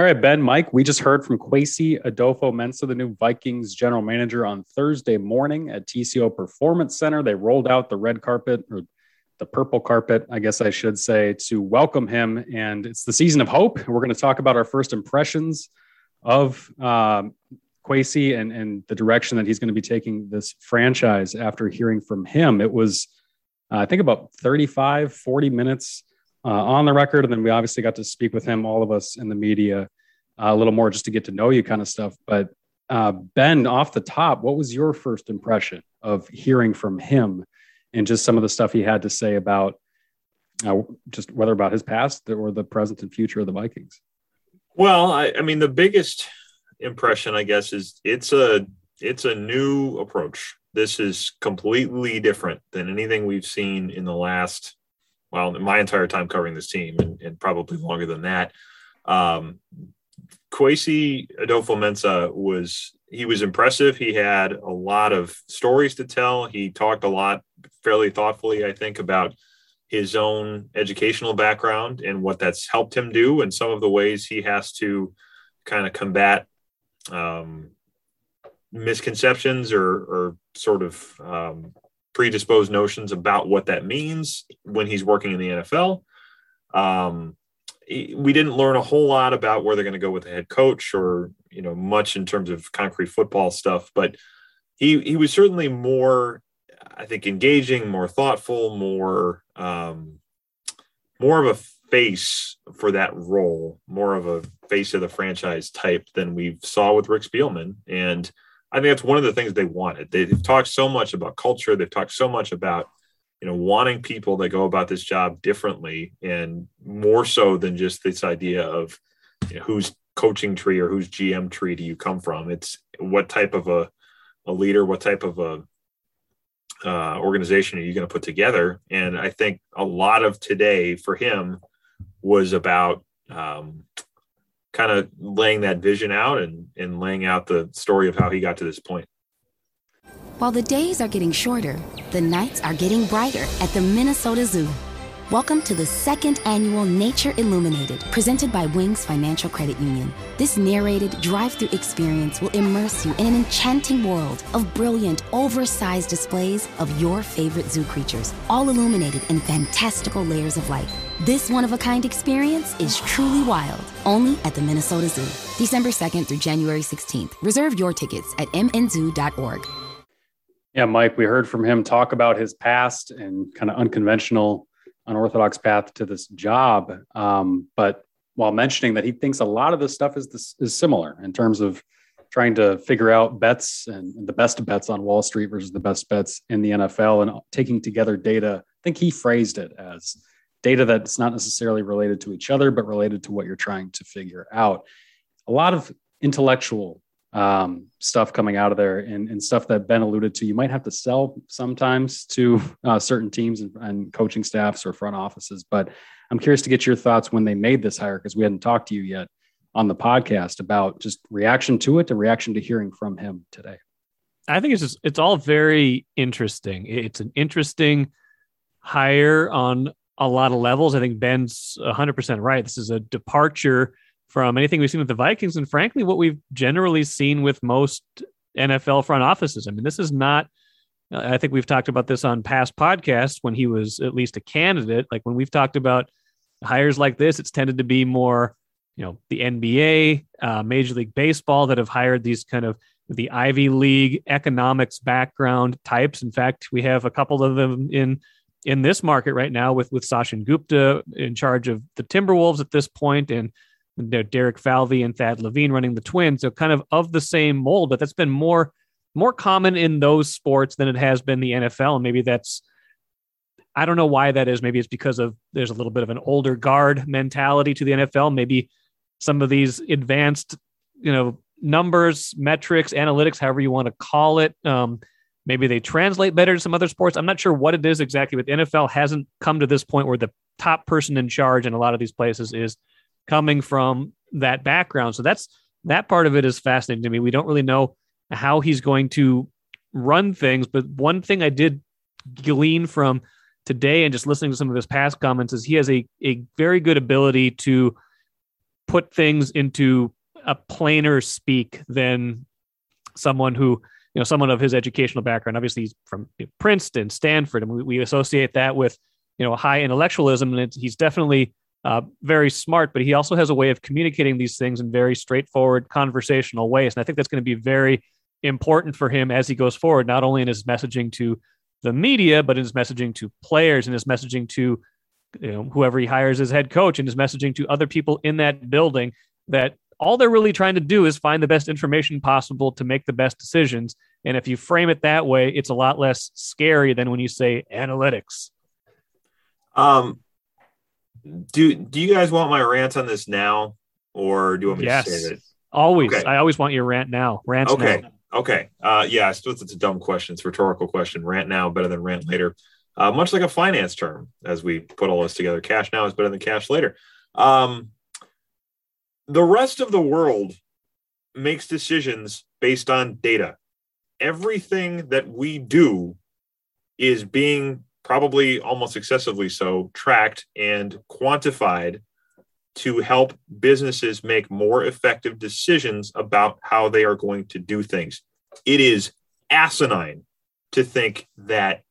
All right, Ben, Mike, we just heard from Kwesi Adofo-Mensah, the new Vikings general manager, on Thursday morning at TCO Performance Center. They rolled out the red carpet or the purple carpet, I guess I should say, to welcome him. And it's the season of hope. We're going to talk about our first impressions of um, Kwesi and, and the direction that he's going to be taking this franchise after hearing from him. It was, uh, I think, about 35, 40 minutes on the record. And then we obviously got to speak with him, all of us in the media, uh, a little more just to get to know you kind of stuff. But uh, Ben, off the top, what was your first impression of hearing from him and just some of the stuff he had to say about uh, just whether about his past or the present and future of the Vikings? Well, I, I mean, the biggest impression, I guess, is it's a it's a new approach. This is completely different than anything we've seen in the last well, my entire time covering this team and, and probably longer than that. Um, Kwesi Adofo-Mensah was he was impressive. He had a lot of stories to tell. He talked a lot, fairly thoughtfully, I think, about his own educational background and what that's helped him do, and some of the ways he has to kind of combat um, misconceptions or, or sort of um, predisposed notions about what that means when he's working in the NFL. Um, we didn't learn a whole lot about where they're going to go with the head coach or you know much in terms of concrete football stuff, but he he was certainly more, I think, engaging, more thoughtful, more um, more of a face for that role, more of a face of the franchise type than we saw with Rick Spielman and I think that's one of the things they wanted. They've talked so much about culture. They've talked so much about, you know, wanting people that go about this job differently and more so than just this idea of you know, whose coaching tree or whose GM tree do you come from. It's what type of a, a leader, what type of a uh, organization are you going to put together? And I think a lot of today for him was about um, kind of laying that vision out and, and laying out the story of how he got to this point. While the days are getting shorter, the nights are getting brighter at the Minnesota Zoo. Welcome to the second annual Nature Illuminated, presented by Wings Financial Credit Union. This narrated drive through experience will immerse you in an enchanting world of brilliant, oversized displays of your favorite zoo creatures, all illuminated in fantastical layers of light. This one of a kind experience is truly wild, only at the Minnesota Zoo. December 2nd through January 16th. Reserve your tickets at mnzoo.org. Yeah, Mike, we heard from him talk about his past and kind of unconventional unorthodox path to this job. Um, but while mentioning that he thinks a lot of this stuff is this, is similar in terms of trying to figure out bets and, and the best bets on Wall Street versus the best bets in the NFL and taking together data. I think he phrased it as data that's not necessarily related to each other, but related to what you're trying to figure out. A lot of intellectual um, stuff coming out of there and, and, stuff that Ben alluded to. You might have to sell sometimes to uh, certain teams and, and, coaching staffs or front offices. But I'm curious to get your thoughts when they made this hire because we hadn't talked to you yet on the podcast about just reaction to it and reaction to hearing from him today. I think it's just it's all very interesting. It's an interesting hire on a lot of levels. I think Ben's 100% right. This is a departure from anything we've seen with the Vikings, and frankly, what we've generally seen with most NFL front offices. I mean, this is not. I think we've talked about this on past podcasts when he was at least a candidate. Like when we've talked about hires like this, it's tended to be more, you know, the NBA, uh, Major League Baseball that have hired these kind of the Ivy League economics background types. In fact, we have a couple of them in in this market right now with with Sachin Gupta in charge of the Timberwolves at this point, and Derek Falvey and Thad Levine running the Twins, so kind of of the same mold, but that's been more more common in those sports than it has been the NFL. And maybe that's I don't know why that is. Maybe it's because of there's a little bit of an older guard mentality to the NFL. Maybe some of these advanced, you know, numbers, metrics, analytics, however you want to call it. Um, maybe they translate better to some other sports. I'm not sure what it is exactly, but the NFL hasn't come to this point where the top person in charge in a lot of these places is coming from that background. So that's that part of it is fascinating to me. We don't really know how he's going to run things, but one thing I did glean from today and just listening to some of his past comments is he has a, a very good ability to put things into a plainer speak than someone who you know someone of his educational background obviously he's from princeton stanford and we, we associate that with you know high intellectualism and he's definitely uh, very smart but he also has a way of communicating these things in very straightforward conversational ways and i think that's going to be very important for him as he goes forward not only in his messaging to the media but in his messaging to players and his messaging to you know whoever he hires as head coach and his messaging to other people in that building that all they're really trying to do is find the best information possible to make the best decisions. And if you frame it that way, it's a lot less scary than when you say analytics. Um, do do you guys want my rant on this now, or do you want me yes. to save it? Always. Okay. I always want your rant now. Rant okay. now. Okay. Uh, yeah, I suppose it's a dumb question. It's a rhetorical question. Rant now better than rant later. Uh, much like a finance term, as we put all this together. Cash now is better than cash later. Um, the rest of the world makes decisions based on data. Everything that we do is being probably almost excessively so tracked and quantified to help businesses make more effective decisions about how they are going to do things. It is asinine to think that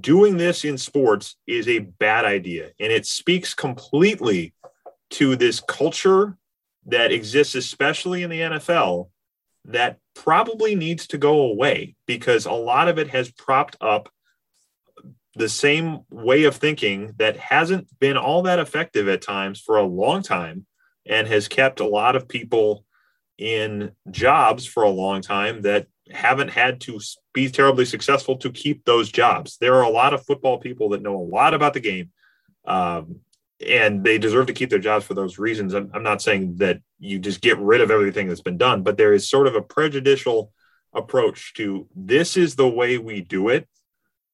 doing this in sports is a bad idea. And it speaks completely to this culture that exists, especially in the NFL, that probably needs to go away because a lot of it has propped up the same way of thinking that hasn't been all that effective at times for a long time and has kept a lot of people in jobs for a long time that haven't had to be terribly successful to keep those jobs. There are a lot of football people that know a lot about the game um, and they deserve to keep their jobs for those reasons. I'm, I'm, not saying that you just get rid of everything that's been done, but there is sort of a prejudicial approach to this is the way we do it.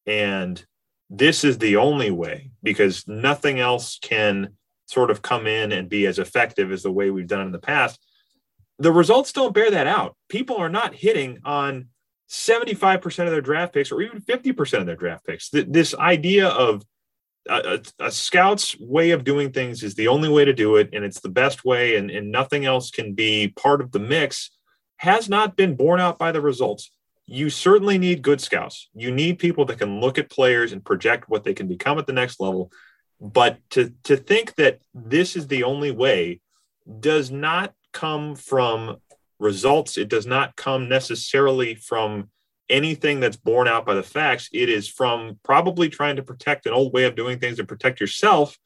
And this is the only way because nothing else can sort of come in and be as effective as the way we've done in the past. The results don't bear that out. People are not hitting on 75% of their draft picks or even 50% of their draft picks. This idea of a, a, scout's way of doing things is the only way to do it and it's the best way and, and nothing else can be part of the mix has not been borne out by the results you certainly need good scouts you need people that can look at players and project what they can become at the next level but to to think that this is the only way does not come from results it does not come necessarily from anything that's borne out by the facts. It is from probably trying to protect an old way of doing things and protect yourself.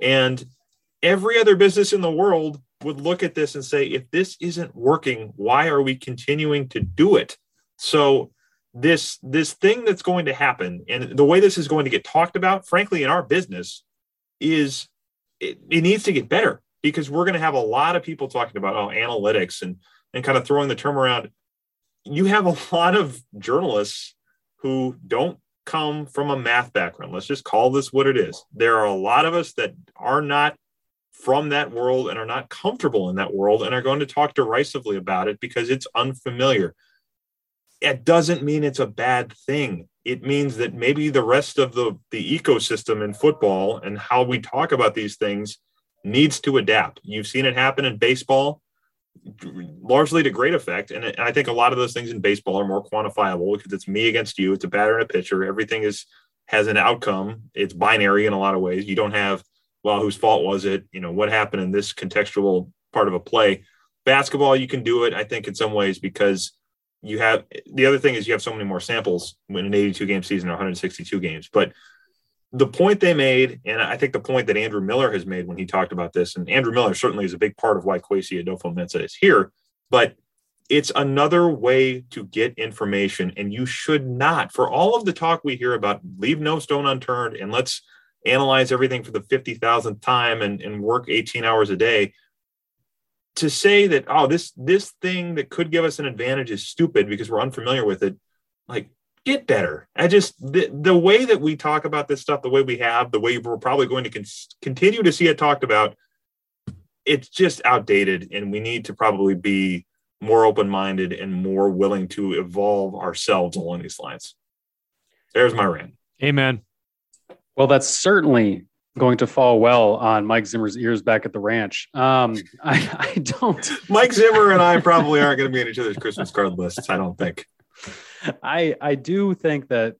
And every other business in the world would look at this and say, if this isn't working, why are we continuing to do it? So this this thing that's going to happen and the way this is going to get talked about, frankly, in our business, is it, it needs to get better because we're going to have a lot of people talking about oh analytics and and kind of throwing the term around you have a lot of journalists who don't come from a math background. Let's just call this what it is. There are a lot of us that are not from that world and are not comfortable in that world and are going to talk derisively about it because it's unfamiliar. It doesn't mean it's a bad thing. It means that maybe the rest of the, the ecosystem in football and how we talk about these things needs to adapt. You've seen it happen in baseball largely to great effect. And I think a lot of those things in baseball are more quantifiable because it's me against you. It's a batter and a pitcher. Everything is has an outcome. It's binary in a lot of ways. You don't have well, whose fault was it? You know, what happened in this contextual part of a play? Basketball, you can do it. I think in some ways because you have the other thing is you have so many more samples in an 82 game season or 162 games, but the point they made, and I think the point that Andrew Miller has made when he talked about this, and Andrew Miller certainly is a big part of why Kwesi Adofo-Mensah is here, but it's another way to get information. And you should not, for all of the talk we hear about leave no stone unturned and let's analyze everything for the 50,000th time and, and work 18 hours a day, to say that, oh, this this thing that could give us an advantage is stupid because we're unfamiliar with it, like get better. I just the, the way that we talk about this stuff, the way we have, the way we're probably going to con- continue to see it talked about, it's just outdated, and we need to probably be more open minded and more willing to evolve ourselves along these lines. There's my rant. Amen. Well, that's certainly going to fall well on Mike Zimmer's ears back at the ranch. Um, I, I don't. Mike Zimmer and I probably aren't going to be in each other's Christmas card lists. I don't think. I I do think that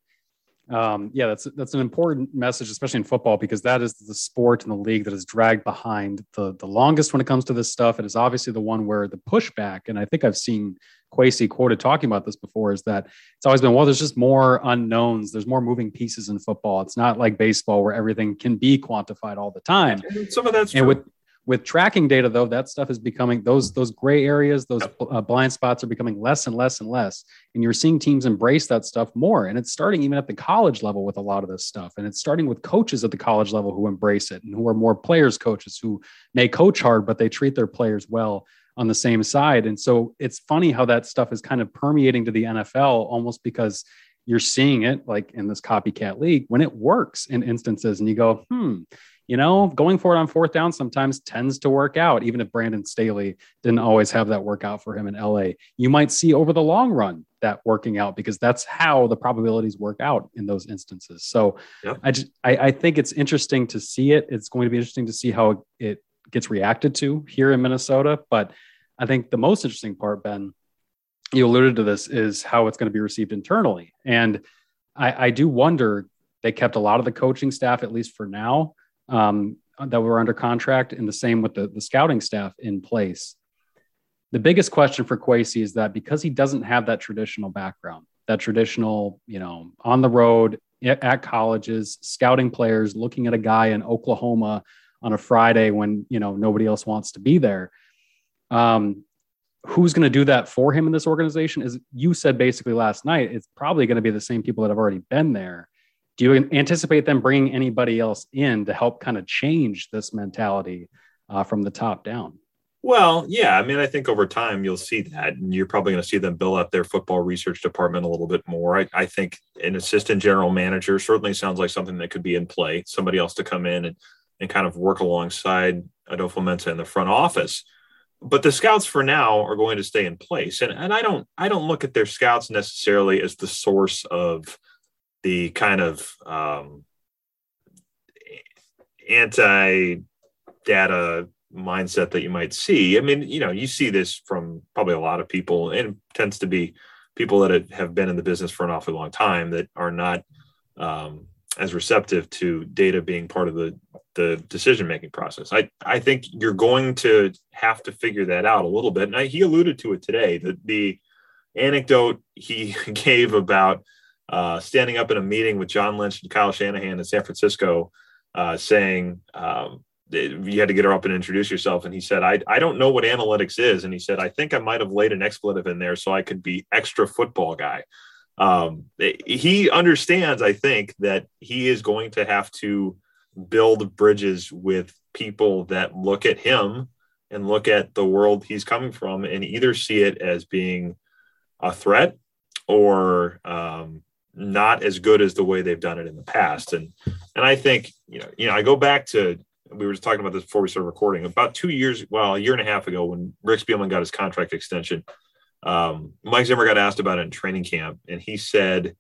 um, yeah, that's that's an important message, especially in football, because that is the sport in the league that is dragged behind the the longest when it comes to this stuff. It is obviously the one where the pushback, and I think I've seen Kwesi quoted talking about this before, is that it's always been well, there's just more unknowns, there's more moving pieces in football. It's not like baseball where everything can be quantified all the time. And some of that's and true. with with tracking data though that stuff is becoming those those gray areas those uh, blind spots are becoming less and less and less. And you're seeing teams embrace that stuff more. And it's starting even at the college level with a lot of this stuff. And it's starting with coaches at the college level who embrace it and who are more players coaches who may coach hard but they treat their players well on the same side. And so it's funny how that stuff is kind of permeating to the NFL almost because you're seeing it like in this copycat league when it works in instances and you go hmm you know, going for it on fourth down sometimes tends to work out, even if Brandon Staley didn't always have that work out for him in LA. You might see over the long run that working out because that's how the probabilities work out in those instances. So yep. I just I, I, think it's interesting to see it. It's going to be interesting to see how it gets reacted to here in Minnesota. But I think the most interesting part, Ben, you alluded to this, is how it's going to be received internally. And I, I do wonder they kept a lot of the coaching staff, at least for now um, that were under contract, and the same with the, the scouting staff in place. The biggest question for Kwesi is that because he doesn't have that traditional background, that traditional, you know, on the road at colleges, scouting players, looking at a guy in Oklahoma on a Friday when you know nobody else wants to be there. Um, who's going to do that for him in this organization? Is you said basically last night, it's probably going to be the same people that have already been there do you anticipate them bringing anybody else in to help kind of change this mentality uh, from the top down? Well, yeah. I mean, I think over time you'll see that, and you're probably going to see them build up their football research department a little bit more. I, I, think an assistant general manager certainly sounds like something that could be in play. Somebody else to come in and, and kind of work alongside Adofo-Mensah in the front office. But the scouts for now are going to stay in place, and and I don't I don't look at their scouts necessarily as the source of the kind of um, anti data mindset that you might see. I mean, you know, you see this from probably a lot of people, and tends to be people that have been in the business for an awfully long time that are not um, as receptive to data being part of the the decision making process. I I think you're going to have to figure that out a little bit. And I, he alluded to it today. the anecdote he gave about uh, standing up in a meeting with John Lynch and Kyle Shanahan in San Francisco, uh, saying um, you had to get her up and introduce yourself. And he said, I, I don't know what analytics is. And he said, I think I might have laid an expletive in there so I could be extra football guy. Um, he understands, I think, that he is going to have to build bridges with people that look at him and look at the world he's coming from and either see it as being a threat or um, not as good as the way they've done it in the past. And and I think you know you know I go back to we were just talking about this before we started recording about two years well a year and a half ago when Rick Spielman got his contract extension. Um, Mike Zimmer got asked about it in training camp, and he said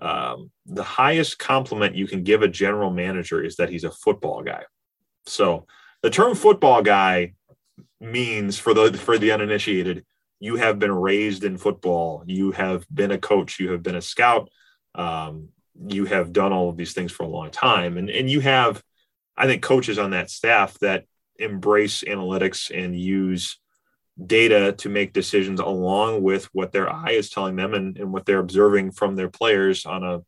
um, the highest compliment you can give a general manager is that he's a football guy. So the term football guy means for the for the uninitiated you have been raised in football you have been a coach you have been a scout um, you have done all of these things for a long time. And, and you have i think coaches on that staff that embrace analytics and use data to make decisions along with what their eye is telling them and, and what they're observing from their players on a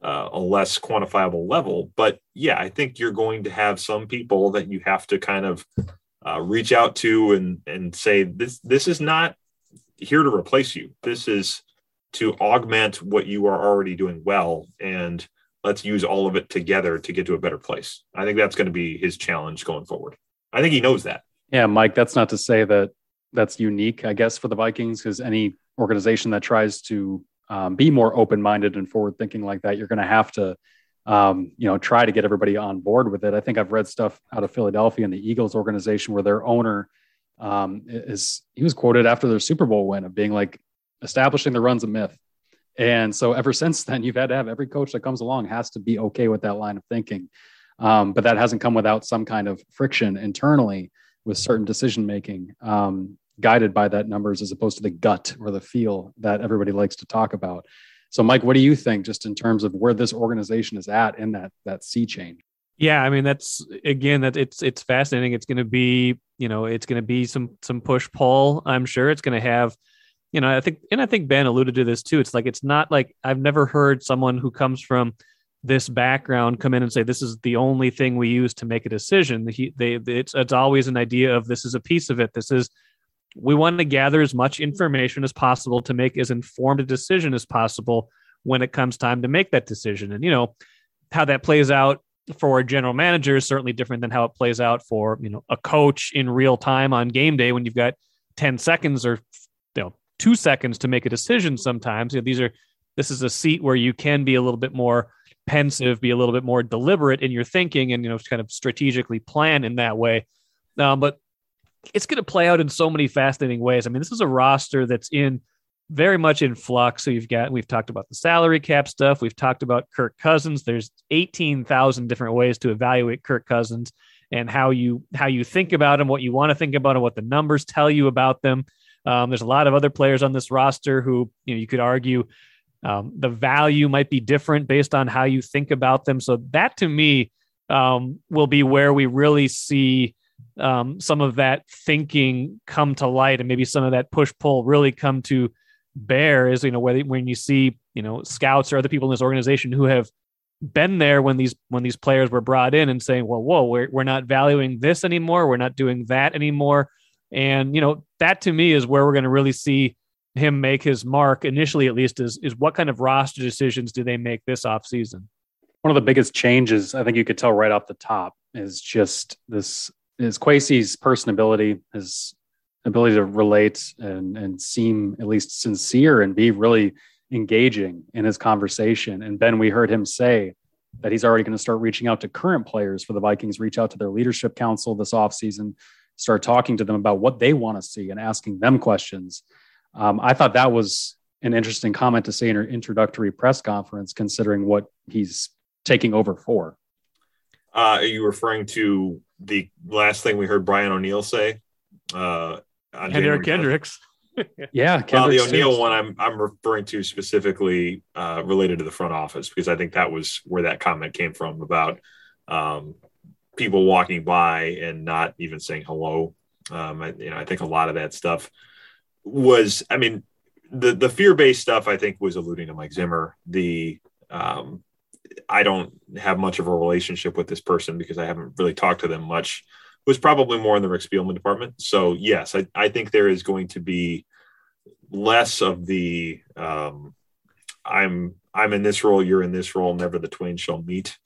uh, a less quantifiable level. But yeah i think you're going to have some people that you have to kind of uh, reach out to and and say this this is not here to replace you. This is to augment what you are already doing well and let's use all of it together to get to a better place. I think that's going to be his challenge going forward. I think he knows that. Yeah, Mike, that's not to say that that's unique, I guess, for the Vikings, because any organization that tries to um, be more open minded and forward thinking like that, you're going to have to, um, you know, try to get everybody on board with it. I think I've read stuff out of Philadelphia and the Eagles organization where their owner um, is, he was quoted after their Super Bowl win of being like, establishing the run's a myth. And so ever since then, you've had to have every coach that comes along has to be okay with that line of thinking. Um, but that hasn't come without some kind of friction internally with certain decision making, um, guided by that numbers as opposed to the gut or the feel that everybody likes to talk about. So, Mike, what do you think, just in terms of where this organization is at in that that sea change? Yeah, I mean that's again that it's it's fascinating. It's going to be you know it's going to be some some push pull. I'm sure it's going to have you know I think and I think Ben alluded to this too. It's like it's not like I've never heard someone who comes from this background come in and say this is the only thing we use to make a decision. He, they, it's it's always an idea of this is a piece of it. This is we want to gather as much information as possible to make as informed a decision as possible when it comes time to make that decision. And you know how that plays out for a general manager is certainly different than how it plays out for you know a coach in real time on game day when you've got 10 seconds or two seconds to make a decision sometimes you know, these are this is a seat where you can be a little bit more pensive be a little bit more deliberate in your thinking and you know kind of strategically plan in that way um, but it's going to play out in so many fascinating ways i mean this is a roster that's in very much in flux. So you've got we've talked about the salary cap stuff. We've talked about Kirk Cousins. There's 18,000 different ways to evaluate Kirk Cousins and how you how you think about him, what you want to think about him, what the numbers tell you about them. Um, there's a lot of other players on this roster who you know you could argue um, the value might be different based on how you think about them. So that to me um, will be where we really see um, some of that thinking come to light, and maybe some of that push pull really come to bear is you know whether when you see you know scouts or other people in this organization who have been there when these when these players were brought in and saying well whoa we're, we're not valuing this anymore we're not doing that anymore and you know that to me is where we're going to really see him make his mark initially at least is is what kind of roster decisions do they make this off season one of the biggest changes i think you could tell right off the top is just this is Kwesi's personability, his ability to relate and and seem at least sincere and be really engaging in his conversation. And Ben, we heard him say that he's already going to start reaching out to current players for the Vikings, reach out to their leadership council this offseason, start talking to them about what they want to see and asking them questions. Um, I thought that was an interesting comment to say in her introductory press conference, considering what he's taking over for. Uh, are you referring to the last thing we heard Brian O'Neill say uh, and Eric Kendricks. yeah, well, the O'Neill one I'm I'm referring to specifically uh, related to the front office because I think that was where that comment came from about um, people walking by and not even saying hello. Um, I, you know, I think a lot of that stuff was, I mean, the the fear based stuff I think was alluding to Mike Zimmer. The um, I don't have much of a relationship with this person because I haven't really talked to them much was probably more in the Rick Spielman department. So yes, I, I think there is going to be less of the um, I'm I'm in this role, you're in this role, never the twain shall meet.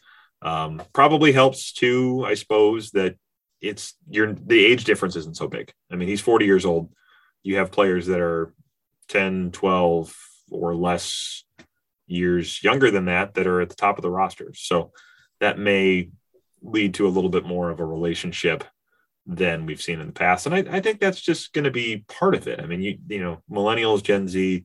Um, probably helps too, I suppose, that it's your the age difference isn't so big. I mean, he's 40 years old. You have players that are 10, 12 or less years younger than that that are at the top of the roster. So that may lead to a little bit more of a relationship than we've seen in the past. And I, I think that's just going to be part of it. I mean, you, you know, millennials, Gen Z,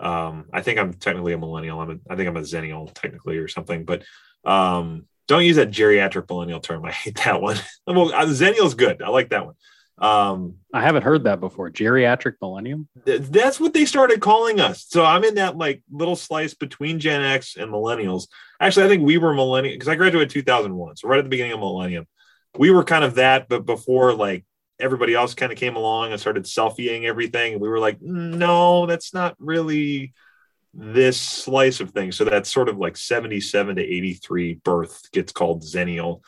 um, I think I'm technically a millennial. I'm a, I think I'm a zennial technically or something, but, um, don't use that geriatric millennial term. I hate that one. well, uh, zennial's good. I like that one. Um, I haven't heard that before. Geriatric millennium. Th- that's what they started calling us. So I'm in that like little slice between Gen X and millennials. Actually, I think we were millennial because I graduated 2001, so right at the beginning of millennium. We were kind of that, but before like everybody else kind of came along and started selfieing everything, we were like, no, that's not really this slice of things. So that's sort of like 77 to 83 birth gets called Zennial.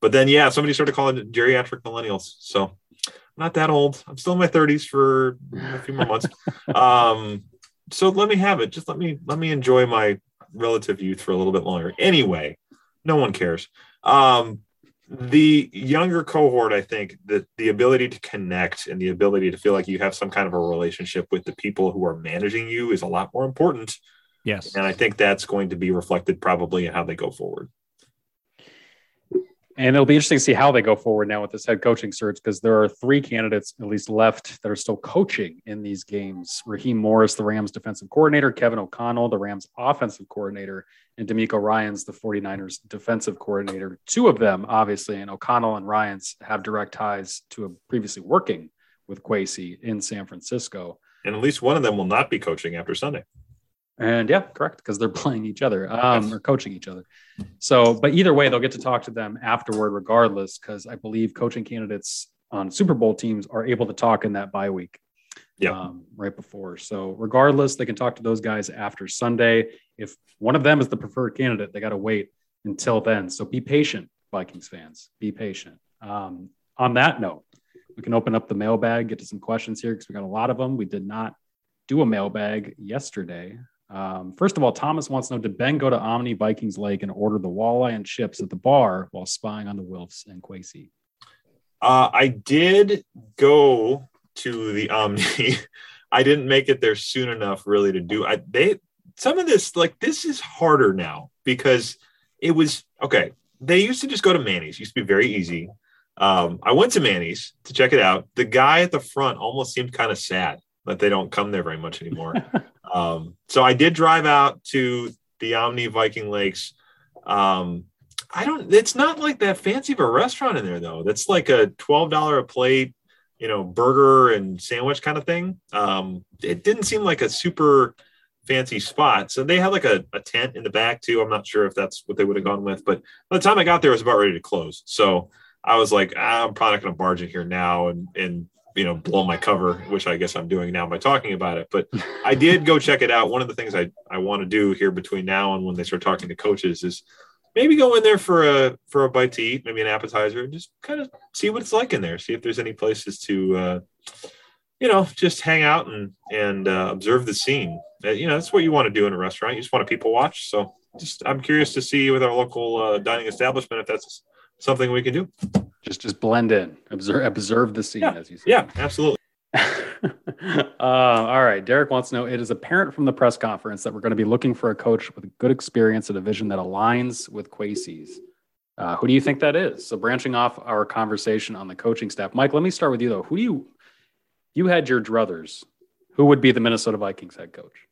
But then, yeah, somebody started calling it geriatric millennials. So I'm not that old. I'm still in my 30s for a few more months. um, so let me have it. Just let me let me enjoy my relative youth for a little bit longer. Anyway, no one cares. Um, the younger cohort, I think that the ability to connect and the ability to feel like you have some kind of a relationship with the people who are managing you is a lot more important. Yes. And I think that's going to be reflected probably in how they go forward. And it'll be interesting to see how they go forward now with this head coaching search because there are three candidates at least left that are still coaching in these games. Raheem Morris, the Rams defensive coordinator, Kevin O'Connell, the Rams offensive coordinator, and DeMeco Ryans, the 49ers defensive coordinator. Two of them, obviously, and O'Connell and Ryans have direct ties to previously working with Kwesi in San Francisco. And at least one of them will not be coaching after Sunday. And yeah, correct, because they're playing each other um, or coaching each other. So, but either way, they'll get to talk to them afterward, regardless, because I believe coaching candidates on Super Bowl teams are able to talk in that bye week. Yeah. Um, right before. So, regardless, they can talk to those guys after Sunday. If one of them is the preferred candidate, they got to wait until then. So, be patient, Vikings fans. Be patient. Um, on that note, we can open up the mailbag, get to some questions here because we got a lot of them. We did not do a mailbag yesterday. Um, first of all, Thomas wants to know Did Ben go to Omni Viking Lakes and order the walleye and chips at the bar while spying on the Wilfs and Kwesi? Uh, I did go to the Omni. I didn't make it there soon enough, really, to do. I they some of this like this is harder now because it was okay. They used to just go to Manny's. Used to be very easy. Um, I went to Manny's to check it out. The guy at the front almost seemed kind of sad that they don't come there very much anymore. um, so I did drive out to the Omni Viking Lakes. Um, I don't. It's not like that fancy of a restaurant in there though. That's like a twelve dollar a plate, you know, burger and sandwich kind of thing. Um, it didn't seem like a super fancy spot. So they had like a, a tent in the back too. I'm not sure if that's what they would have gone with, but by the time I got there, it was about ready to close. So I was like, ah, I'm probably not going to barge in here now and and you know blow my cover, which I guess I'm doing now by talking about it. But I did go check it out. One of the things I I want to do here between now and when they start talking to coaches is maybe go in there for a for a bite to eat, maybe an appetizer, and just kind of see what it's like in there. See if there's any places to. Uh, you know, just hang out and and uh, observe the scene. Uh, you know, that's what you want to do in a restaurant. You just want to people watch. So, just I'm curious to see with our local uh, dining establishment if that's something we can do. Just just blend in, observe observe the scene yeah. as you say. Yeah, absolutely. uh, all right. Derek wants to know it is apparent from the press conference that we're going to be looking for a coach with good experience at a vision that aligns with Kwesi's. Uh, who do you think that is? So, branching off our conversation on the coaching staff, Mike, let me start with you though. Who do you you had your druthers? Who would be the Minnesota Vikings head coach?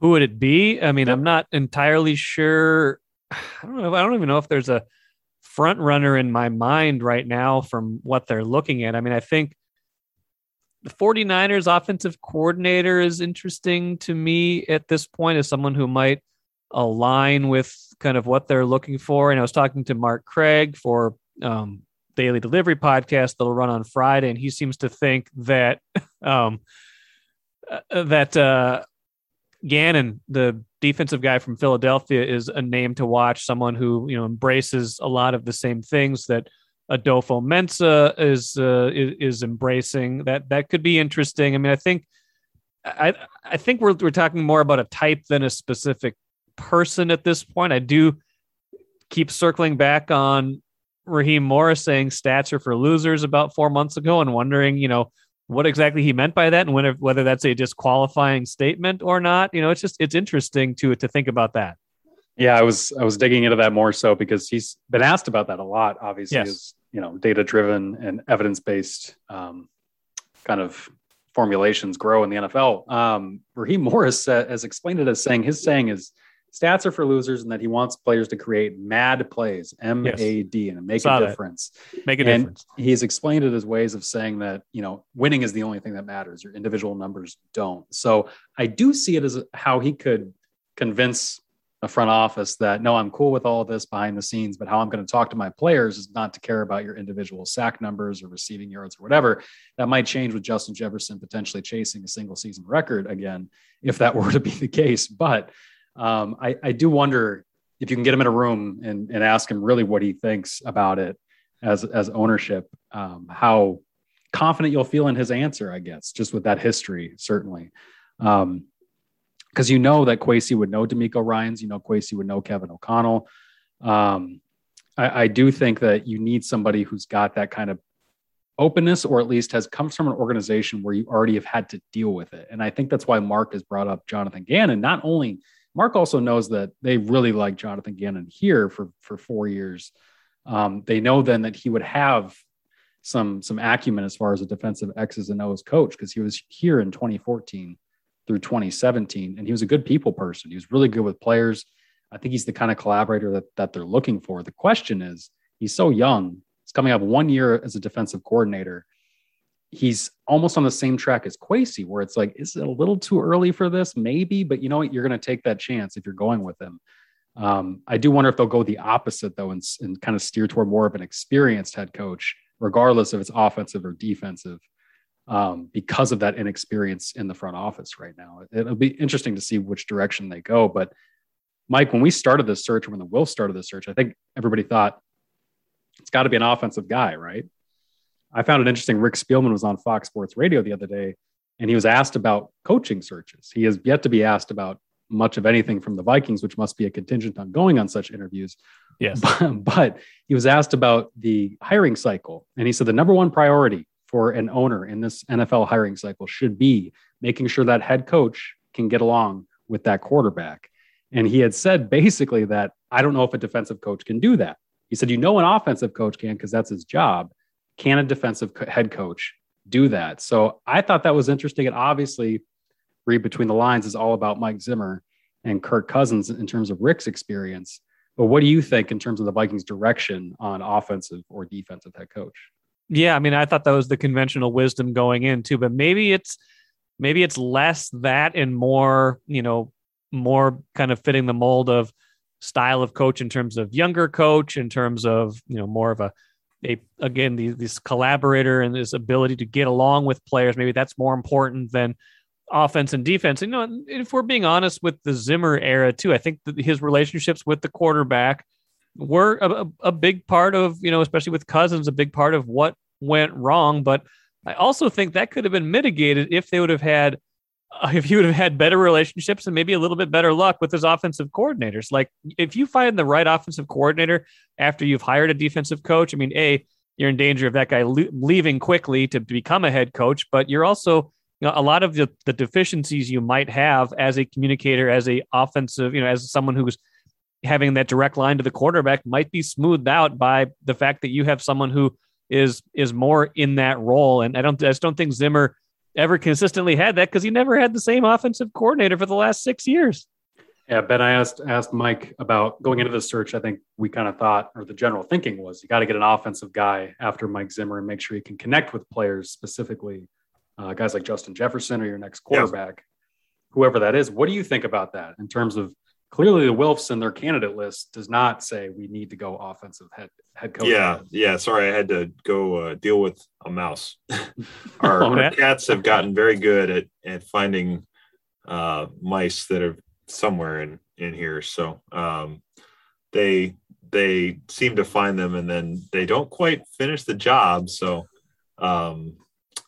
Who would it be? I mean, yep. I'm not entirely sure. I don't know. I don't even know if there's a front runner in my mind right now from what they're looking at. I mean, I think the 49ers offensive coordinator is interesting to me at this point as someone who might align with kind of what they're looking for. And I was talking to Mark Craig for um, Daily Delivery podcast that'll run on Friday, and he seems to think that um, uh, that uh, Gannon, the defensive guy from Philadelphia, is a name to watch. Someone who you know embraces a lot of the same things that Adofo-Mensah is uh, is, is embracing. That that could be interesting. I mean, I think I I think we're we're talking more about a type than a specific person at this point. I do keep circling back on Raheem Morris saying stats are for losers about four months ago and wondering, you know, what exactly he meant by that and whether, whether that's a disqualifying statement or not. You know, it's just it's interesting to to think about that. Yeah, I was I was digging into that more so because he's been asked about that a lot. Obviously, yes. is you know data driven and evidence based um, kind of formulations grow in the NFL. Um, Raheem Morris uh, has explained it as saying his saying is stats are for losers and that he wants players to create mad plays, M A D, and make Saw a difference. That. Make a and difference. He's explained it as ways of saying that, you know, winning is the only thing that matters. Your individual numbers don't. So I do see it as how he could convince a front office that no, I'm cool with all of this behind the scenes, but how I'm going to talk to my players is not to care about your individual sack numbers or receiving yards or whatever. That might change with Justin Jefferson potentially chasing a single season record again, if that were to be the case. But um, I, I do wonder if you can get him in a room and, and ask him really what he thinks about it as as ownership, um, how confident you'll feel in his answer, I guess, just with that history, certainly. Um, because you know that Kwesi would know DeMeco Ryans, you know Kwesi would know Kevin O'Connell. Um, I, I, do think that you need somebody who's got that kind of openness, or at least has come from an organization where you already have had to deal with it. And I think that's why Mark has brought up Jonathan Gannon, not only Mark also knows that they really like Jonathan Gannon here for for four years Um, they know then that he would have some some acumen as far as a defensive X's and O's coach because he was here in 2014 through 2017, and he was a good people person. He was really good with players. I think he's the kind of collaborator that that they're looking for. The question is, he's so young. He's coming up one year as a defensive coordinator. He's almost on the same track as Kwesi, where it's like, is it a little too early for this? Maybe, but you know what? You're going to take that chance if you're going with him. Um, I do wonder if they'll go the opposite though, and, and kind of steer toward more of an experienced head coach, regardless if it's offensive or defensive, um, because of that inexperience in the front office right now. It'll be interesting to see which direction they go. But Mike, when we started this search, when the Wilfs started the search, I think everybody thought it's got to be an offensive guy, right? I found it interesting. Rick Spielman was on Fox Sports Radio the other day, and he was asked about coaching searches. He has yet to be asked about much of anything from the Vikings, which must be a contingent on going on such interviews. Yes. But, but he was asked about the hiring cycle. And he said the number one priority for an owner in this NFL hiring cycle should be making sure that head coach can get along with that quarterback. And he had said basically that I don't know if a defensive coach can do that. He said, you know, an offensive coach can because that's his job. Can a defensive head coach do that? So I thought that was interesting. And obviously, read between the lines is all about Mike Zimmer and Kirk Cousins in terms of Rick's experience. But what do you think in terms of the Vikings' direction on offensive or defensive head coach? Yeah, I mean, I thought that was the conventional wisdom going in too, but maybe it's maybe it's less that and more, you know, more kind of fitting the mold of style of coach in terms of younger coach, in terms of you know more of a again the, this collaborator and this ability to get along with players. Maybe that's more important than offense and defense. And, you know, if we're being honest with the Zimmer era too, I think that his relationships with the quarterback were a, a, big part of, you know, especially with Cousins, a big part of what went wrong. But I also think that could have been mitigated if they would have had, if you would have had better relationships and maybe a little bit better luck with his offensive coordinators. Like if you find the right offensive coordinator after you've hired a defensive coach, I mean, A, you're in danger of that guy leaving quickly to become a head coach, but you're also you know, a lot of the, the deficiencies you might have as a communicator, as a offensive, you know, as someone who's having that direct line to the quarterback might be smoothed out by the fact that you have someone who is is more in that role. And I don't I just don't think Zimmer ever consistently had that because he never had the same offensive coordinator for the last six years. Yeah, Ben, I asked asked Mike about going into the search. I think we kind of thought, or the general thinking was, you got to get an offensive guy after Mike Zimmer and make sure he can connect with players specifically uh, guys like Justin Jefferson or your next quarterback, yes. whoever that is. What do you think about that in terms of clearly the Wilfs in their candidate list does not say we need to go offensive head head coach. Yeah, yeah. Sorry, I had to go uh, deal with a mouse. our, oh, our, cats have gotten very good at at finding uh, mice that are somewhere in in here. So um, they they seem to find them and then they don't quite finish the job. So um,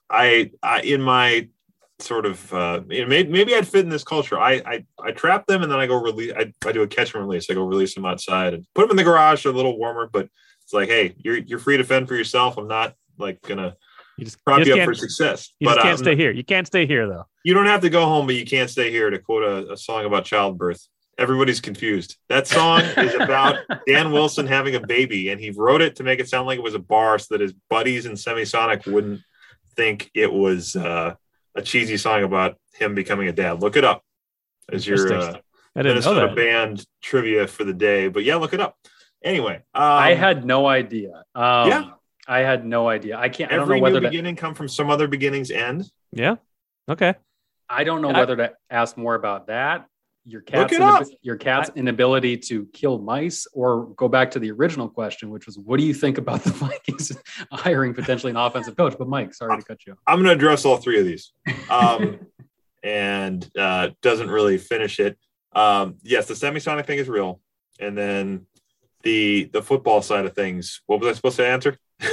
I, I in my sort of uh, maybe, maybe I'd fit in this culture. I, I I trap them and then I go release. I, I do a catch and release. I go release them outside and put them in the garage. They're a little warmer, but it's like, hey, you're you're free to fend for yourself. I'm not like gonna you just prop you, you up for success. You but, just can't um, stay here. You can't stay here though. You don't have to go home, but you can't stay here. To quote a, a song about childbirth. Everybody's confused. That song is about Dan Wilson having a baby, and he wrote it to make it sound like it was a bar so that his buddies in Semisonic wouldn't think it was uh, a cheesy song about him becoming a dad. Look it up as your uh, Minnesota band trivia for the day. But yeah, look it up. Anyway, um, I had no idea. Um, yeah, I had no idea. I can't. Every I don't know whether new beginning come from some other beginning's end. Yeah. Okay. I don't know whether to ask more about that your cat's inab- your cat's I, inability to kill mice or go back to the original question which was what do you think about the vikings hiring potentially an offensive coach? But mike sorry to cut you Off. i'm going to address all three of these. Um, and uh, doesn't really finish it. Um, yes the semisonic thing is real. And then the the football side of things what was i supposed to answer?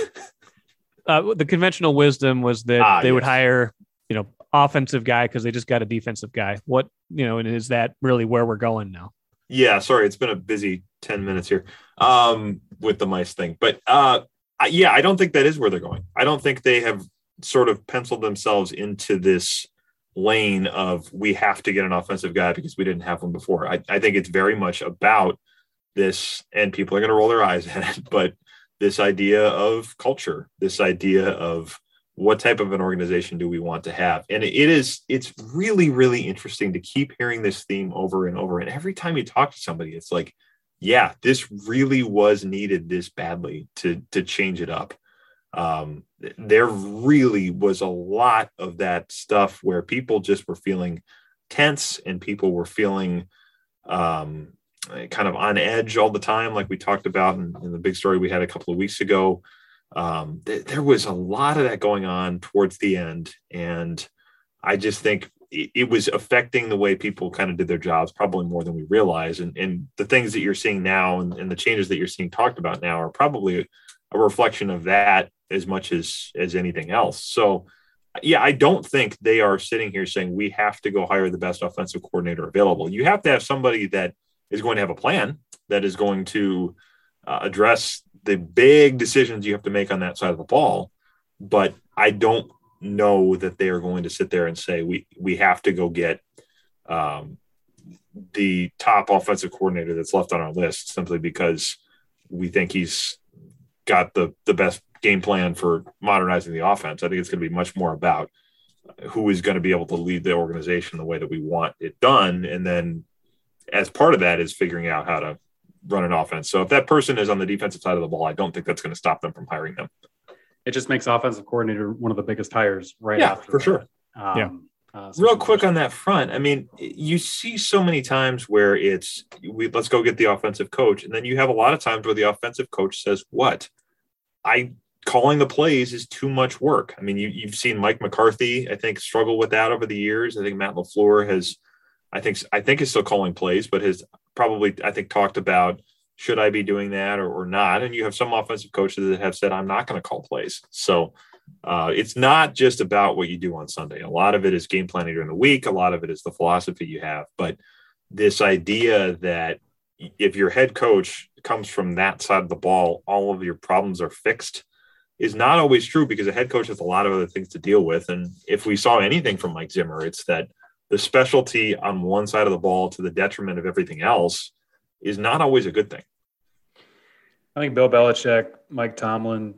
Uh, the conventional wisdom was that ah, they yes. would hire you know offensive guy because they just got a defensive guy. What you know, and is that really where we're going now? Yeah, sorry, it's been a busy ten minutes here um, with the mice thing, but uh, I, yeah, I don't think that is where they're going. I don't think they have sort of penciled themselves into this lane of we have to get an offensive guy because we didn't have one before. I, I think it's very much about this, and people are going to roll their eyes at it, but this idea of culture, this idea of what type of an organization do we want to have? And it is it's really really interesting to keep hearing this theme over and over. And every time you talk to somebody it's like yeah this really was needed this badly to to change it up. Um, there really was a lot of that stuff where people just were feeling tense and people were feeling um, kind of on edge all the time like we talked about in, in the big story we had a couple of weeks ago um, th- there was a lot of that going on towards the end, and I just think it, it, was affecting the way people kind of did their jobs, probably more than we realize. And, and the things that you're seeing now and, and the changes that you're seeing talked about now are probably a reflection of that as much as as anything else. So yeah, I don't think they are sitting here saying we have to go hire the best offensive coordinator available. You have to have somebody that is going to have a plan that is going to uh, address the big decisions you have to make on that side of the ball. But I don't know that they are going to sit there and say we we have to go get um, the top offensive coordinator that's left on our list simply because we think he's got the the best game plan for modernizing the offense. I think it's going to be much more about who is going to be able to lead the organization the way that we want it done, and then as part of that is figuring out how to run an offense. So if that person is on the defensive side of the ball, I don't think that's going to stop them from hiring them. It just makes offensive coordinator one of the biggest hires right yeah, after. for that. sure. Um, yeah. Uh, Real quick on that front, I mean, you see so many times where it's we let's go get the offensive coach, and then you have a lot of times where the offensive coach says, "What? I calling the plays is too much work." I mean, you, you've seen Mike McCarthy, I think, struggle with that over the years. I think Matt LaFleur has, I think, I think is still calling plays, but has probably, I think, talked about should I be doing that or, or not? And you have some offensive coaches that have said, I'm not going to call plays. So uh, it's not just about what you do on Sunday. A lot of it is game planning during the week. A lot of it is the philosophy you have. But this idea that if your head coach comes from that side of the ball, all of your problems are fixed is not always true because a head coach has a lot of other things to deal with. And if we saw anything from Mike Zimmer, it's that the specialty on one side of the ball to the detriment of everything else is not always a good thing. I think Bill Belichick, Mike Tomlin,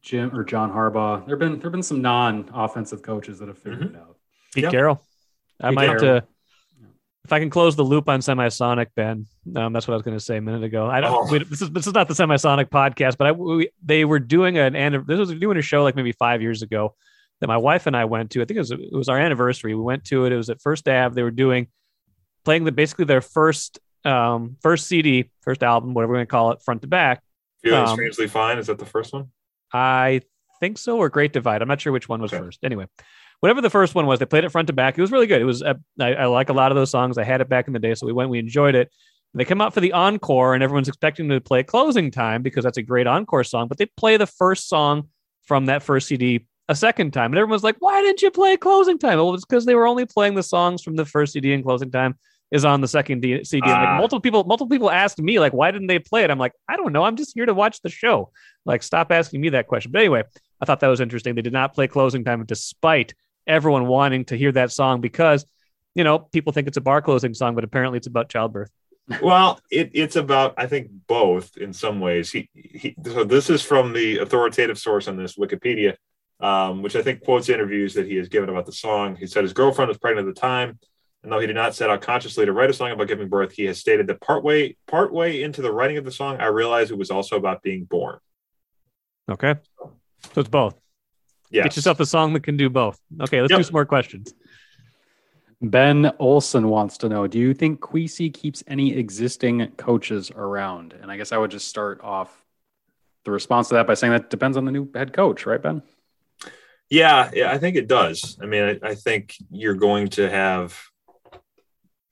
Jim or John Harbaugh. There've been there've been some non-offensive coaches that have figured mm-hmm. it out. Pete yep. Carroll. I Pete might Carroll. Uh, if I can close the loop on semisonic, Ben. Um, that's what I was going to say a minute ago. I don't. Oh. We, this is this is not the semisonic podcast, but I we, they were doing an and this was doing a show like maybe five years ago that my wife and I went to. I think it was it was our anniversary. We went to it. It was at First Ave. They were doing playing the basically their first um, first CD, first album, whatever we're going to call it, front to back. Feeling um, strangely fine. Is that the first one? I think so, or Great Divide. I'm not sure which one was okay. first. Anyway, whatever the first one was, they played it front to back. It was really good. It was uh, I, I, like a lot of those songs. I had it back in the day, so we went. We enjoyed it. They come out for the encore, and everyone's expecting them to play closing time because that's a great encore song. But they play the first song from that first CD a second time, and everyone's like, "Why didn't you play closing time?" Well, it's because they were only playing the songs from the first CD and closing time is on the second D- CD. Like ah. multiple people, multiple people asked me, like, why didn't they play it? I'm like, I don't know. I'm just here to watch the show. Like, stop asking me that question. But anyway, I thought that was interesting. They did not play closing time despite everyone wanting to hear that song because, you know, people think it's a bar closing song, but apparently it's about childbirth. Well, it, it's about, I think, both in some ways. He, he, so this is from the authoritative source on this, Wikipedia, um, which I think quotes interviews that he has given about the song. He said his girlfriend was pregnant at the time and though he did not set out consciously to write a song about giving birth, he has stated that partway partway into the writing of the song, I realized it was also about being born. Okay. So it's both. Yeah. Get yourself a song that can do both. Okay, let's yep. do some more questions. Ben Olson wants to know Do you think Kwesi keeps any existing coaches around? And I guess I would just start off the response to that by saying that depends on the new head coach, right, Ben? Yeah, yeah, I think it does. I mean, I, I think you're going to have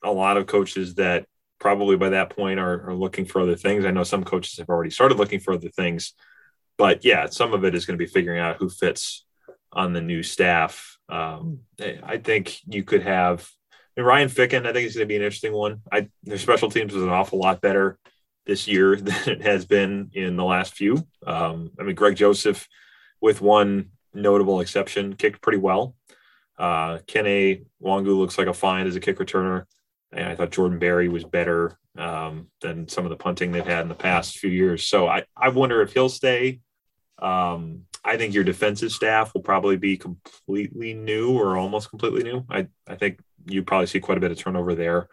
a lot of coaches that probably by that point are, are looking for other things. I know some coaches have already started looking for other things, but yeah, some of it is going to be figuring out who fits on the new staff. Um, I think you could have mean, Ryan Ficken. I think he's going to be an interesting one. I their special teams was an awful lot better this year than it has been in the last few. Um, I mean, Greg Joseph, with one notable exception, kicked pretty well. Uh, Nwangwu looks like a find as a kick returner. And I thought Jordan Berry was better um, than some of the punting they've had in the past few years. So I, I wonder if he'll stay. Um, I think your defensive staff will probably be completely new or almost completely new. I, I think you probably see quite a bit of turnover there.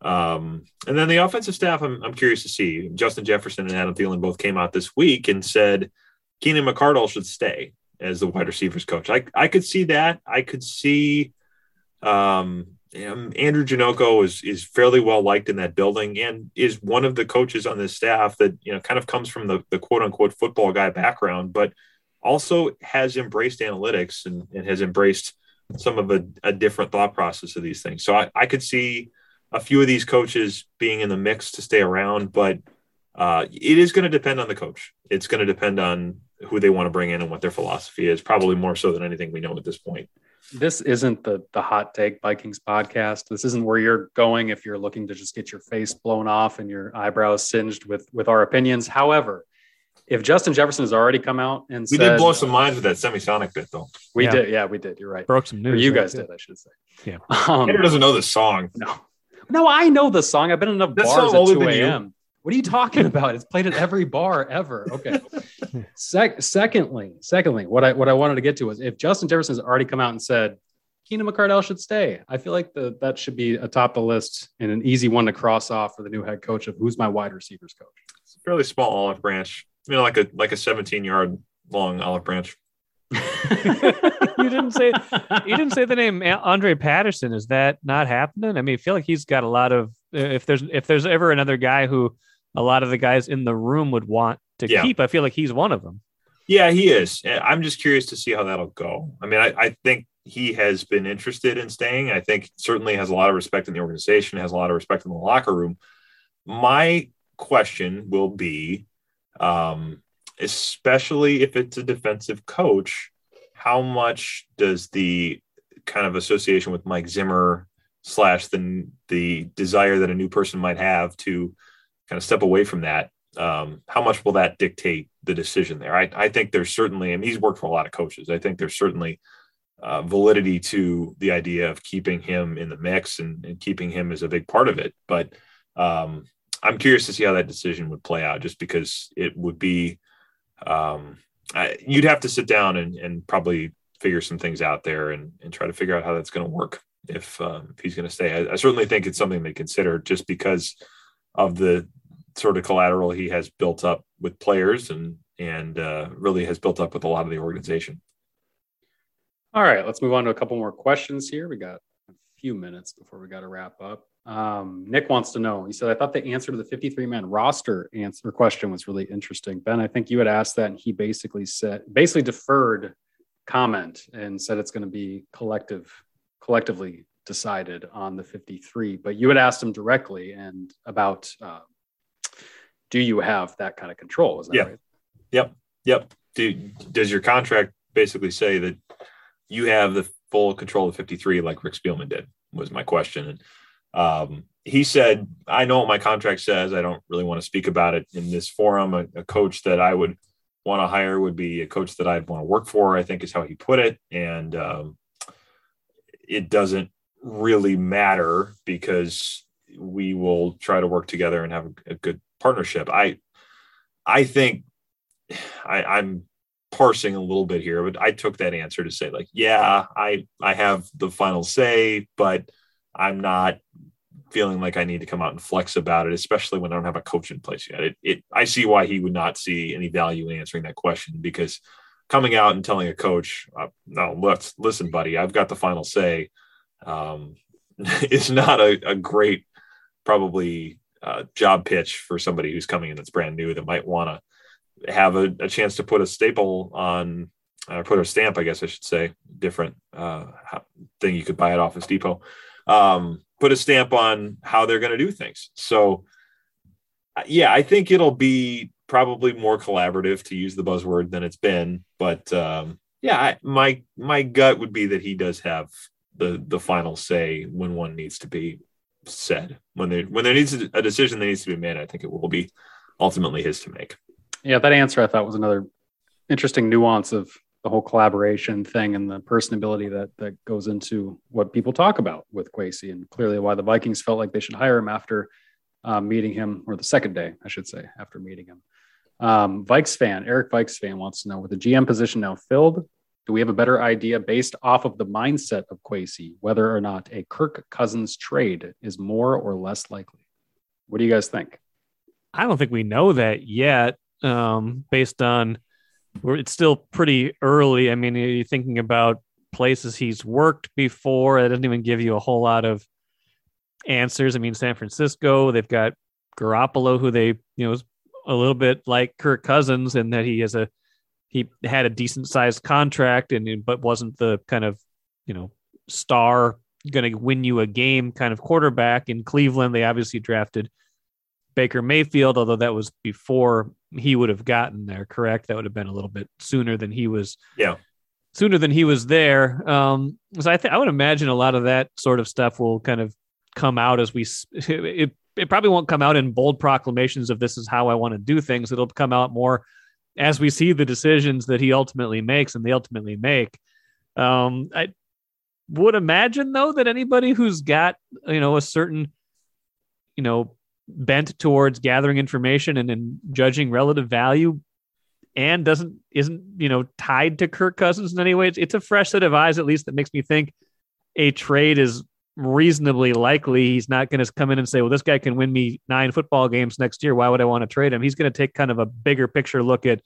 Um, and then the offensive staff, I'm, I'm curious to see. Justin Jefferson and Adam Thielen both came out this week and said Keenan McCardell should stay as the wide receivers coach. I, I could see that. I could see um, Andrew Janocko is is fairly well liked in that building and is one of the coaches on this staff that you know kind of comes from the, the quote unquote football guy background, but also has embraced analytics and, and has embraced some of a, a, different thought process of these things. So I, I, could see a few of these coaches being in the mix to stay around, but uh, it is going to depend on the coach. It's going to depend on who they want to bring in and what their philosophy is, probably more so than anything we know at this point this isn't the the hot take Vikings podcast. This isn't where you're going if you're looking to just get your face blown off and your eyebrows singed with with our opinions. However, if Justin Jefferson has already come out and we said, did blow some minds with that semisonic bit though. We yeah. did, yeah, we did. You're right. Broke some news. Or you guys did, I should say. Yeah. Um, Andrew doesn't know the song. No, no, I know the song. I've been in enough bars at 2 a.m. What are you talking about? It's played at every bar ever. Okay. Sec- secondly, secondly, what I what I wanted to get to was if Justin Jefferson has already come out and said Keenan McCardell should stay, I feel like the that should be atop the list and an easy one to cross off for the new head coach of who's my wide receivers coach. It's a fairly small olive branch, you know, like a like a 17 yard long olive branch. you didn't say you didn't say the name Andre Patterson. Is that not happening? I mean, I feel like he's got a lot of. If there's if there's ever another guy who a lot of the guys in the room would want to yeah. keep. I feel like he's one of them. Yeah, he is. I'm just curious to see how that'll go. I mean, I, I think he has been interested in staying. I think certainly has a lot of respect in the organization, has a lot of respect in the locker room. My question will be, um, especially if it's a defensive coach, how much does the kind of association with Mike Zimmer slash the the desire that a new person might have to kind of step away from that. Um, how much will that dictate the decision there? I, I think there's certainly, and he's worked for a lot of coaches. I think there's certainly uh, validity to the idea of keeping him in the mix and, and keeping him as a big part of it. But um, I'm curious to see how that decision would play out, just because it would be, um, I, you'd have to sit down and, and probably figure some things out there and, and try to figure out how that's going to work if um, if he's going to stay. I, I, certainly think it's something they consider, just because of the sort of collateral he has built up with players and and uh, really has built up with a lot of the organization. All right, let's move on to a couple more questions here. We got a few minutes before we got to wrap up. Um, Nick wants to know. He said, "I thought the answer to the 53 man roster answer question was really interesting." Ben, I think you had asked that, and he basically said, basically deferred comment and said it's going to be collective, collectively decided on the 53. But you had asked him directly and about uh, do you have that kind of control? Is that yeah. right? Yep. Yep. Do, does your contract basically say that you have the full control of 53 like Rick Spielman did? Was my question. And um, he said, I know what my contract says. I don't really want to speak about it in this forum. A, a coach that I would want to hire would be a coach that I'd want to work for, I think is how he put it. And um, it doesn't really matter because we will try to work together and have a, a good partnership. I I think I, I'm parsing a little bit here, but I took that answer to say like, yeah, I I have the final say, but I'm not feeling like I need to come out and flex about it, especially when I don't have a coach in place yet. It, it I see why he would not see any value in answering that question because coming out and telling a coach, uh, no, let's listen, buddy, I've got the final say, um, is not a, a great probably uh, job pitch for somebody who's coming in that's brand new that might want to have a, a, chance to put a staple on or put a stamp, I guess I should say, different uh, thing you could buy at Office Depot. Um, put a stamp on how they're going to do things. So, uh, yeah, I think it'll be probably more collaborative to use the buzzword than it's been. But um, yeah, I, my my gut would be that he does have the the final say when one needs to be said when there when there needs a decision that needs to be made i think it will be ultimately his to make yeah that answer i thought was another interesting nuance of the whole collaboration thing and the personability that that goes into what people talk about with Kwesi, and clearly why the Vikings felt like they should hire him after uh, meeting him, or the second day, I should say, after meeting him. Um, Vikes fan, Eric Vikes fan wants to know with the GM position now filled, do we have a better idea based off of the mindset of Kwesi whether or not a Kirk Cousins trade is more or less likely? What do you guys think? I don't think we know that yet, um, based on it's still pretty early. I mean, are you're thinking about places he's worked before. It doesn't even give you a whole lot of answers. I mean, San Francisco, they've got Garoppolo, who they, you know, is a little bit like Kirk Cousins in that he has a he had a decent sized contract and but wasn't the kind of you know star going to win you a game kind of quarterback in Cleveland. They obviously drafted Baker Mayfield, although that was before he would have gotten there. Correct? That would have been a little bit sooner than he was. Yeah. Sooner than he was there. Um, so I think I would imagine a lot of that sort of stuff will kind of come out as we. It, it probably won't come out in bold proclamations of this is how I want to do things. It'll come out more as we see the decisions that he ultimately makes and they ultimately make. Um, I would imagine though that anybody who's got you know a certain you know bent towards gathering information and, and judging relative value and doesn't isn't you know tied to Kirk Cousins in any way. It's, it's a fresh set of eyes at least that makes me think a trade is reasonably likely he's not going to come in and say, well, this guy can win me nine football games next year. Why would I want to trade him? He's going to take kind of a bigger picture look at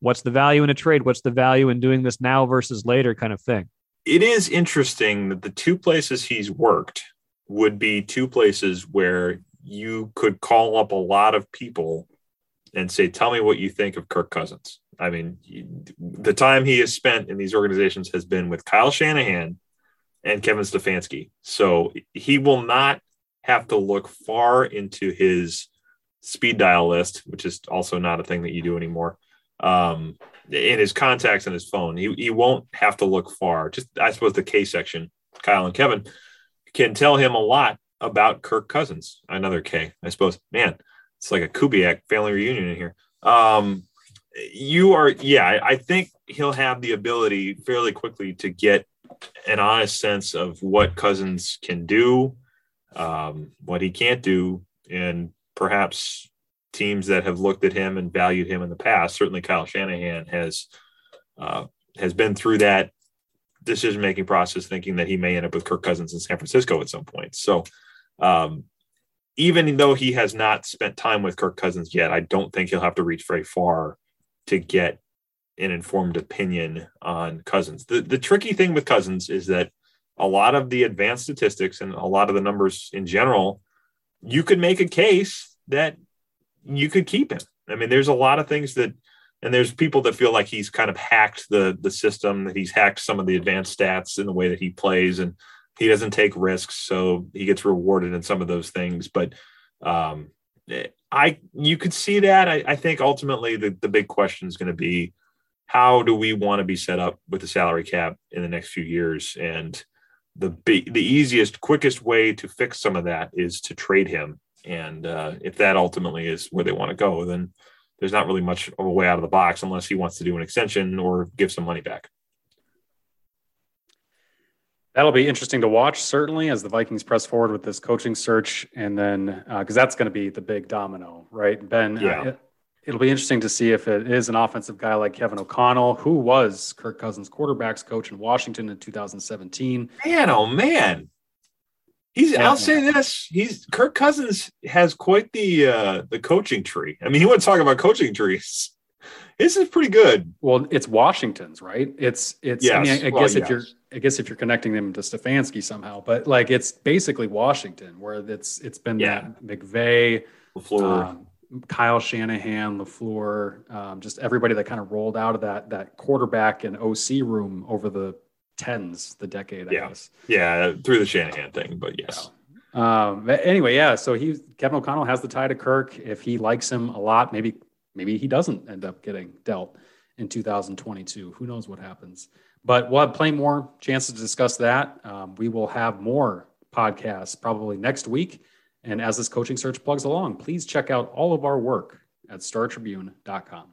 what's the value in a trade? What's the value in doing this now versus later kind of thing. It is interesting that the two places he's worked would be two places where you could call up a lot of people and say, tell me what you think of Kirk Cousins. I mean, the time he has spent in these organizations has been with Kyle Shanahan and Kevin Stefanski. So he will not have to look far into his speed dial list, which is also not a thing that you do anymore. Um, in his contacts and his phone, he, he won't have to look far. Just I suppose the K section, Kyle and Kevin can tell him a lot about Kirk Cousins. Another K, I suppose. Man, it's like a Kubiak family reunion in here. Um, you are, yeah, I think he'll have the ability fairly quickly to get an honest sense of what Cousins can do, um, what he can't do, and perhaps teams that have looked at him and valued him in the past. Certainly, Kyle Shanahan has uh, has been through that decision making process, thinking that he may end up with Kirk Cousins in San Francisco at some point. So, um, even though he has not spent time with Kirk Cousins yet, I don't think he'll have to reach very far to get an informed opinion on Cousins. The the tricky thing with Cousins is that a lot of the advanced statistics and a lot of the numbers in general, you could make a case that you could keep him. I mean, there's a lot of things that and there's people that feel like he's kind of hacked the the system, that he's hacked some of the advanced stats in the way that he plays and he doesn't take risks, so he gets rewarded in some of those things. But um, I you could see that. I, I think ultimately the, the big question is going to be how do we want to be set up with the salary cap in the next few years? And the the easiest, quickest way to fix some of that is to trade him. And uh, if that ultimately is where they want to go, then there's not really much of a way out of the box unless he wants to do an extension or give some money back. That'll be interesting to watch, certainly, as the Vikings press forward with this coaching search, and then because uh, that's going to be the big domino, right? Ben, yeah. Uh, it'll be interesting to see if it is an offensive guy like Kevin O'Connell, who was Kirk Cousins' quarterbacks coach in Washington in 2017. Man, oh man, he's. Yeah, I'll say this: he's Kirk Cousins has quite the uh, the coaching tree. I mean, he wants to talk about coaching trees. This is pretty good. Well, it's Washington's, right? It's it's. Yes. I, mean, I, I well, guess yes. if you're, I guess if you're connecting them to Stefanski somehow, but like it's basically Washington, where it's it's been yeah. that McVay, LaFleur. Um, Kyle Shanahan, LaFleur, um, just everybody that kind of rolled out of that that quarterback and OC room over the tens, the decade, I yeah. guess. Yeah, through the Shanahan thing, but yes. Um, but anyway, yeah. So he Kevin O'Connell has the tie to Kirk. If he likes him a lot, maybe maybe he doesn't end up getting dealt in 2022. Who knows what happens? But we'll have plenty more chances to discuss that. Um, we will have more podcasts probably next week and as this coaching search plugs along, please check out all of our work at startribune.com.